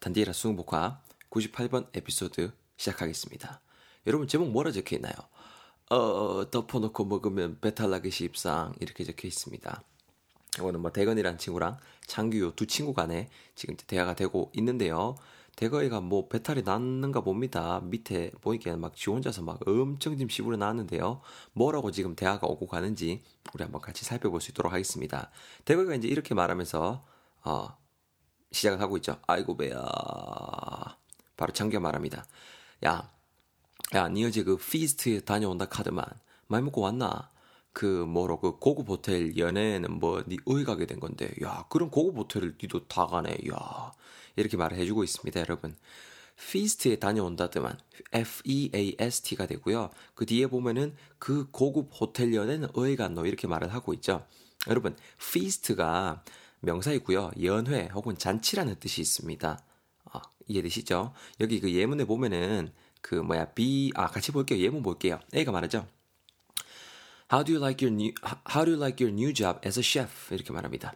단디에라 수능복화 98번 에피소드 시작하겠습니다. 여러분 제목 뭐라 적혀 있나요? 어, 덮어놓고 먹으면 배탈 나기 십상 이렇게 적혀 있습니다. 이거는 뭐 대건이란 친구랑 장규요 두 친구 간에 지금 대화가 되고 있는데요. 대거이가 뭐 배탈이 났는가 봅니다. 밑에 보니까 막 지 혼자서 막 엄청 지금 시부려 나왔는데요. 뭐라고 지금 대화가 오고 가는지 우리 한번 같이 살펴볼 수 있도록 하겠습니다. 대거이가 이제 이렇게 말하면서 어, 시작을 하고 있죠. 아이고 배야. 바로 장규가 말합니다. 야, 야, 니 어제 그 feast에 다녀온다 카드만 많이 먹고 왔나? 그 뭐로 그 고급 호텔 연회는 뭐니 어디 가게 된 건데 야 그런 고급 호텔을 니도 다 가네 야 이렇게 말을 해주고 있습니다 여러분 feast에 다녀온다더만 F-E-A-S-T가 되고요 그 뒤에 보면은 그 고급 호텔 연회는 어디 갔노 이렇게 말을 하고 있죠 여러분 feast가 명사이고요 연회 혹은 잔치라는 뜻이 있습니다 아, 이해되시죠 여기 그 예문에 보면은 그 뭐야 B 아 같이 볼게요 예문 볼게요 A가 말하죠 How do you like your new How do you like your new job as a chef? 이렇게 말합니다.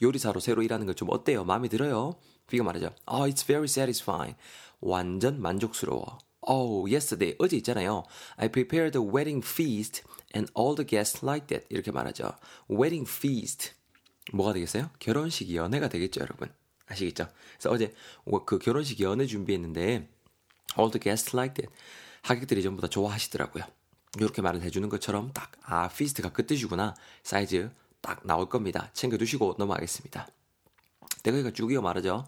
요리사로 새로 일하는 거좀 어때요? 마음에 들어요? B가 말하죠. Oh, it's very satisfying. 완전 만족스러워. Oh, yesterday 어제 있잖아요. I prepared a wedding feast and all the guests liked it. 이렇게 말하죠. wedding feast 뭐가 되겠어요? 결혼식 연회가 되겠죠, 여러분. 아시겠죠? 그래서 어제 그 결혼식 연회 준비했는데 all the guests liked it. 하객들이 전부 다 좋아하시더라고요. 이렇게 말을 해주는 것처럼 딱, 아, feast가 그 뜻이구나. 사이즈 딱 나올 겁니다. 챙겨두시고 넘어가겠습니다. 내가 쭉 이어 말하죠.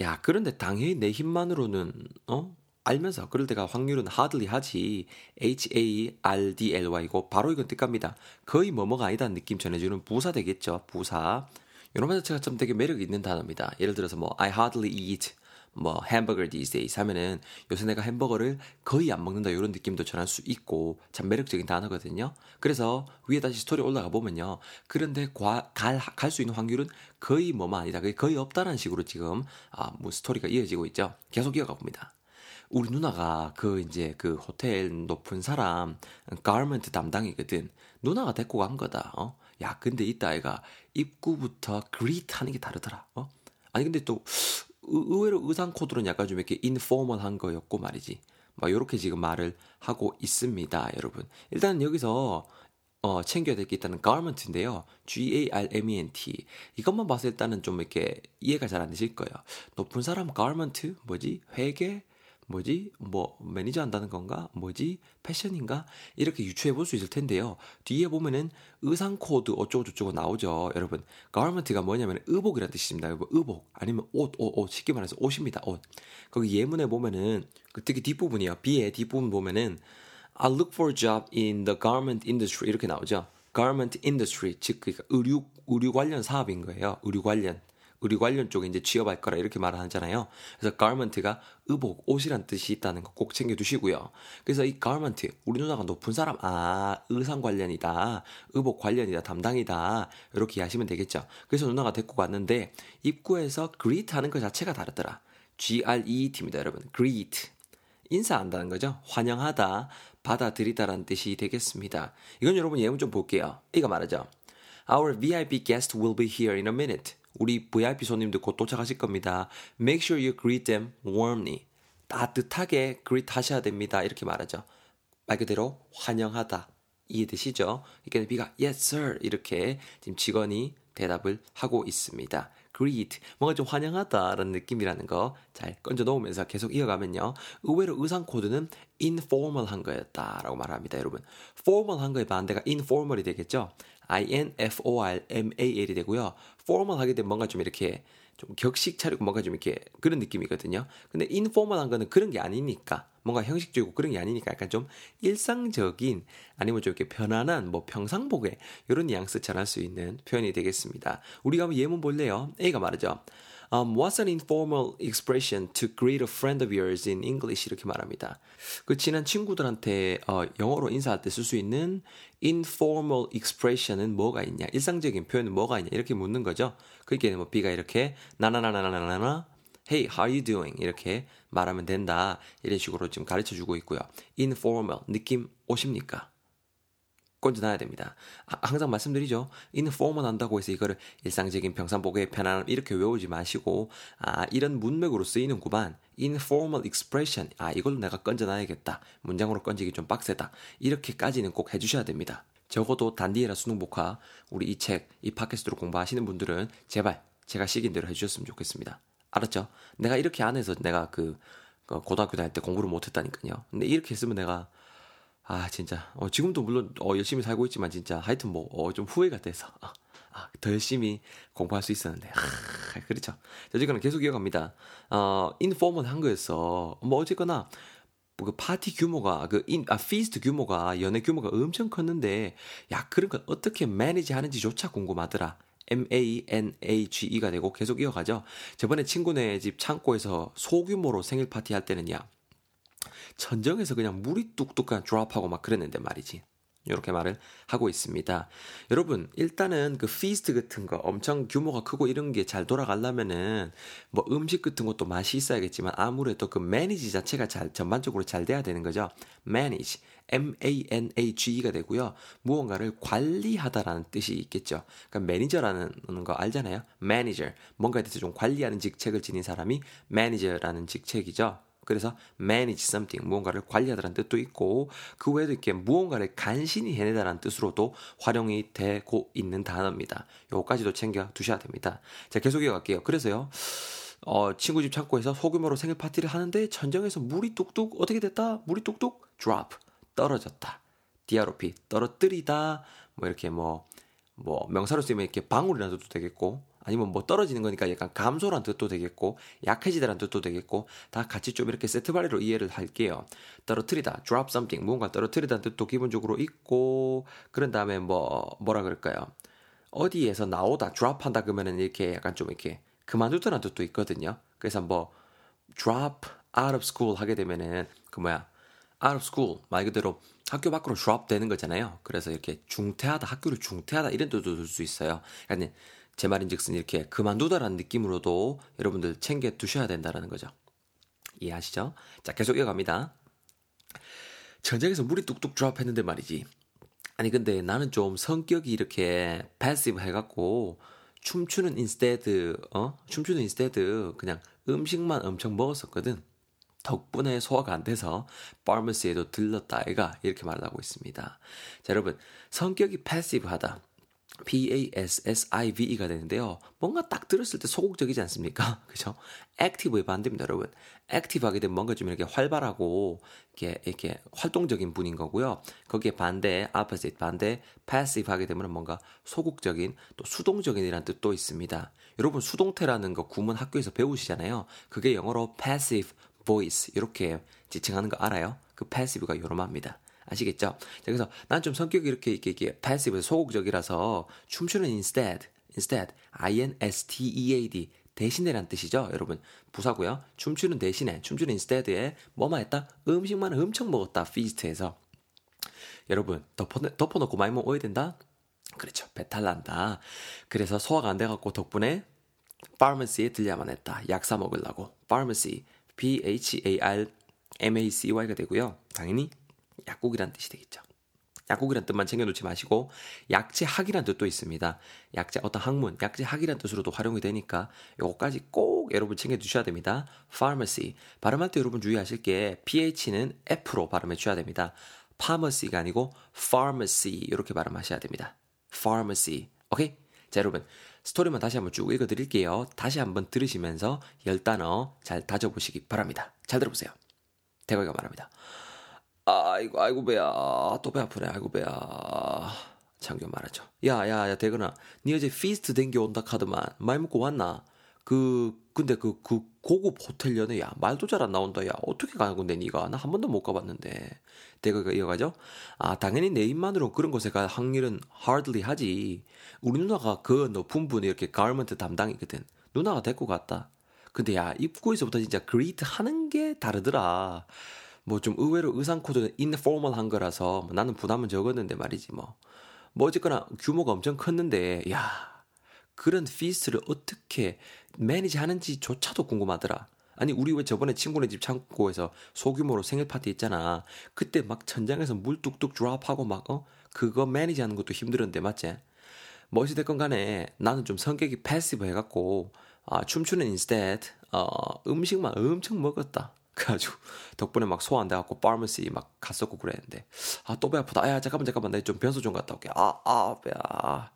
야, 그런데 당연히 내 힘만으로는, 어? 알면서 그럴 때가 확률은 hardly 하지. H-A-R-D-L-Y고 바로 이건 뜻갑니다. 거의 뭐뭐가 아니다는 느낌 전해주는 부사 되겠죠. 부사. 이런 말 자체가 좀 되게 매력이 있는 단어입니다. 예를 들어서 뭐 I hardly eat 뭐 햄버거 these days 하면은 요새 내가 햄버거를 거의 안 먹는다 이런 느낌도 전할 수 있고 참 매력적인 단어거든요. 그래서 위에 다시 스토리 올라가 보면요. 그런데 갈갈 수 있는 확률은 거의 뭐만 아니다. 거의 없다라는 식으로 지금 아, 뭐 스토리가 이어지고 있죠. 계속 이어가 봅니다. 우리 누나가 그 이제 그 호텔 높은 사람 가르멘트 담당이거든. 누나가 데리고 간 거다. 어? 야, 근데 이따 아이가 입구부터 그리트 하는 게 다르더라. 어? 아니 근데 또 의외로 의상 코드는 약간 좀 이렇게 인포멀한 거였고 말이지. 막 이렇게 지금 말을 하고 있습니다, 여러분. 일단 여기서 어, 챙겨야 될 게 있다는 garment인데요. G-A-R-M-E-N-T. 이것만 때 일단은 좀 이렇게 이해가 잘 안 되실 거예요. 높은 사람 garment 뭐지? 회계? 뭐지? 뭐 매니저 한다는 건가? 뭐지? 패션인가? 이렇게 유추해 볼 수 있을 텐데요. 뒤에 보면은 의상 코드 어쩌고 저쩌고 나오죠. 여러분, garment가 뭐냐면 의복이라는 뜻입니다. 의복 아니면 옷, 옷, 옷 쉽게 말해서 옷입니다. 옷. 거기 예문에 보면은 그 특히 뒷부분이요. B의 뒷부분 보면은 I look for a job in the garment industry 이렇게 나오죠. garment industry 즉 그러니까 의류 의류 관련 사업인 거예요. 의류 관련. 의류 관련 쪽에 이제 취업할 거라 이렇게 말을 하잖아요. 그래서 garment가 의복, 옷이란 뜻이 있다는 거 꼭 챙겨두시고요. 그래서 이 garment, 우리 누나가 높은 사람, 아, 의상 관련이다, 의복 관련이다, 담당이다, 이렇게 하시면 되겠죠. 그래서 누나가 데리고 갔는데, 입구에서 greet 하는 것 자체가 다르더라. G-R-E-T입니다, 여러분. greet. 인사한다는 거죠. 환영하다, 받아들이다라는 뜻이 되겠습니다. 이건 여러분 예문 좀 볼게요. 이거 말하죠. Our VIP guest will be here in a minute. 우리 VIP 손님들 곧 도착하실 겁니다. Make sure you greet them warmly. 따뜻하게 greet 하셔야 됩니다. 이렇게 말하죠. 말 그대로 환영하다. 이해되시죠? 이게 B가 yes sir 이렇게 지금 직원이 대답을 하고 있습니다. greet 뭔가 좀 환영하다라는 느낌이라는 거 잘 건져 놓으면서 계속 이어가면요. 의외로 의상 코드는 informal한 거였다라고 말합니다, 여러분. formal한 거의 반대가 informal이 되겠죠. I-N-F-O-R-M-A-L이 되고요. formal 하게 되면 뭔가 좀 이렇게 좀 격식 차리고 뭔가 좀 이렇게 그런 느낌이거든요. 근데 informal한 거는 그런 게 아니니까 뭔가 형식적이고 그런 게 아니니까 약간 좀 일상적인 아니면 좀 이렇게 편안한 뭐 평상복에 이런 뉘앙스 전할 수 있는 표현이 되겠습니다. 우리가 한번 예문 볼래요? A가 말하죠. Um, what's an informal expression to greet a friend of yours in English? 이렇게 말합니다. 그 친한 친구들한테 어, 영어로 인사할 때 쓸 수 있는 informal expression은 뭐가 있냐? 일상적인 표현은 뭐가 있냐? 이렇게 묻는 거죠. 그게 뭐 B가 이렇게 나나나나나나나 Hey, how are you doing? 이렇게 말하면 된다. 이런 식으로 지금 가르쳐 주고 있고요. informal 느낌 오십니까? 건져놔야 됩니다. 아, 항상 말씀드리죠. 인포먼 한다고 해서 이거를 일상적인 평상복의 편안함 이렇게 외우지 마시고 아 이런 문맥으로 쓰이는 구만. informal expression 아 이걸로 내가 건져놔야겠다. 문장으로 건지기 좀 빡세다. 이렇게까지는 꼭 해주셔야 됩니다. 적어도 단디에라 수능 복화 우리 이 책, 이 팟캐스트로 공부하시는 분들은 제발 제가 시킨 대로 해주셨으면 좋겠습니다. 알았죠? 내가 이렇게 안 해서 내가 그, 그 고등학교 다닐 때 공부를 못했다니까요. 근데 이렇게 했으면 내가 아 진짜 어, 지금도 물론 어, 열심히 살고 있지만 진짜 하여튼 뭐좀 어, 후회가 돼서 아, 아, 더 열심히 공부할 수 있었는데 아, 그렇죠. 어쨌거나 계속 이어갑니다. 어, informal한 거였어. 뭐 어쨌거나 그 파티 규모가 그 인, 아 feast 규모가 연회 규모가 엄청 컸는데 야 그런 걸 어떻게 manage 하는지조차 궁금하더라. M-A-N-A-G-E가 되고 계속 이어가죠. 저번에 친구네 집 창고에서 소규모로 생일 파티 할 때는요. 천정에서 그냥 물이 뚝뚝 그냥 drop하고 막 그랬는데 말이지. 이렇게 말을 하고 있습니다. 여러분, 일단은 그 feast 같은 거 엄청 규모가 크고 이런 게 잘 돌아가려면은 뭐 음식 같은 것도 맛이 있어야겠지만 아무래도 그 manage 자체가 잘 전반적으로 잘 돼야 되는 거죠. manage, M-A-N-A-G-E가 되고요. 무언가를 관리하다라는 뜻이 있겠죠. 그러니까 매니저라는 거 알잖아요. manager, 뭔가에 대해서 좀 관리하는 직책을 지닌 사람이 매니저라는 직책이죠. 그래서 manage something 무언가를 관리하다라는 뜻도 있고 그 외에도 이렇게 무언가를 간신히 해내다라는 뜻으로도 활용이 되고 있는 단어입니다. 요거까지도 챙겨 두셔야 됩니다. 자 계속 이어갈게요. 그래서요. 어, 친구 집 창고에서 소규모로 생일 파티를 하는데 천정에서 물이 뚝뚝 어떻게 됐다? 물이 뚝뚝 drop 떨어졌다. DROP 떨어뜨리다 뭐 이렇게 뭐뭐 뭐 명사로 쓰면 이렇게 방울이라는 뜻도 되겠고 아니면 뭐 떨어지는 거니까 약간 감소란 뜻도 되겠고 약해지다란 뜻도 되겠고 다 같이 좀 이렇게 세트 발리로 이해를 할게요. 떨어뜨리다, drop something 무언가 떨어뜨리다는 뜻도 기본적으로 있고 그런 다음에 뭐 뭐라 그럴까요? 어디에서 나오다, drop한다 그러면은 이렇게 약간 좀 이렇게 그만두다는 뜻도 있거든요. 그래서 뭐 drop out of school 하게 되면은 그 뭐야 out of school 말 그대로 학교 밖으로 drop 되는 거잖아요. 그래서 이렇게 중퇴하다, 학교를 중퇴하다 이런 뜻도 들 수 있어요. 그러니까 제 말인즉슨 이렇게 그만두다라는 느낌으로도 여러분들 챙겨 두셔야 된다라는 거죠. 이해하시죠? 자, 계속 이어갑니다. 천정에서 물이 뚝뚝 drop했는데 말이지. 아니 근데 나는 좀 성격이 이렇게 passive 해갖고 춤추는 instead 어 춤추는 instead 그냥 음식만 엄청 먹었었거든. 덕분에 소화가 안 돼서 pharmacy에도 들렀다 애가 이렇게 말을 하고 있습니다. 자 여러분 성격이 passive하다. P-A-S-S-I-V-E가 되는데요. 뭔가 딱 들었을 때 소극적이지 않습니까? 그죠? 액티브의 반대입니다, 여러분. 액티브하게 되면 뭔가 좀 이렇게 활발하고, 이렇게, 이렇게 활동적인 분인 거고요. 거기에 반대, opposite, 반대, passive 하게 되면 뭔가 소극적인, 또 수동적인이라는 뜻도 있습니다. 여러분, 수동태라는 거 구문 학교에서 배우시잖아요. 그게 영어로 passive voice, 이렇게 지칭하는 거 알아요? 그 passive가 요놈합니다. 아시겠죠? 그래서 난 좀 성격이 이렇게 이렇게, 이렇게 passive 소극적이라서 춤추는 instead, instead, I-N-S-T-E-A-D 대신에란 뜻이죠, 여러분. 부사고요. 춤추는 대신에, 춤추는 instead에 뭐만 했다? 음식만 엄청 먹었다, feast에서. 여러분, 덮어, 덮어놓고 많이 먹어야 된다? 그렇죠. 배탈 난다. 그래서 소화가 안 돼갖고 덕분에 pharmacy에 들려야만 했다. 약 사 먹으려고. pharmacy, P-H-A-R-M-A-C-Y가 되고요. 당연히 약국이란 뜻이 되겠죠. 약국이란 뜻만 챙겨놓지 마시고 약재학이란 뜻도 있습니다. 약재 어떤 학문, 약재학이란 뜻으로도 활용이 되니까 요거까지 꼭 여러분 챙겨두셔야 됩니다. pharmacy 발음할 때 여러분 주의하실 게 ph는 f로 발음해 주셔야 됩니다. pharmacy가 아니고 pharmacy 이렇게 발음하셔야 됩니다. pharmacy 오케이? 자 여러분 스토리만 다시 한번 쭉 읽어드릴게요. 다시 한번 들으시면서 열 단어 잘 다져보시기 바랍니다. 잘 들어보세요. 대거이가 말합니다. 아이고 아이고 배야. 또 배 아프네. 아이고 배야. 장교 말하죠. 야 야 야 대근아. 니 어제 feast 댕겨 온다 카드만. 많이 먹고 왔나? 그 근데 그, 그 고급 호텔 연회야 말도 잘 안 나온다. 야 어떻게 가는 건데 니가? 나 한 번도 못 가봤는데. 대근이가 이어가죠. 아 당연히 내 힘만으로 그런 곳에 갈 확률은 hardly 하지. 우리 누나가 그 높은 분이 이렇게 garment 담당이거든. 누나가 데리고 갔다. 근데 야 입구에서부터 진짜 greet 하는 게 다르더라 뭐 좀 의외로 의상 코드는 informal한 거라서 뭐 나는 부담은 적었는데 말이지 뭐. 뭐 어쨌거나 규모가 엄청 컸는데 야 그런 feast를 어떻게 manage 하는지조차도 궁금하더라. 아니 우리 왜 저번에 친구네 집 창고에서 소규모로 생일 파티 했잖아. 그때 막 천장에서 물 뚝뚝 drop하고 막 어? 그거 manage하는 것도 힘들었는데 맞지? 뭐시 됐건 간에 나는 좀 성격이 passive 해갖고 아, 춤추는 instead 어, 음식만 엄청 먹었다. 그래가지고 덕분에 막 소화 안 돼갖고 파머시 막 갔었고 그랬는데 아 또 배 아프다. 야 잠깐만 잠깐만 나좀 변소 좀 갔다 올게. 아아 배야.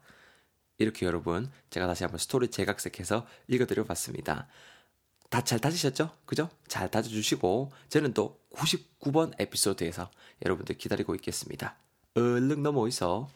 이렇게 여러분 제가 다시 한번 스토리 재각색해서 읽어드려 봤습니다. 다 잘 다지셨죠? 그죠? 잘 다져주시고 저는 또 99번 에피소드에서 여러분들 기다리고 있겠습니다. 얼른 넘어 있어.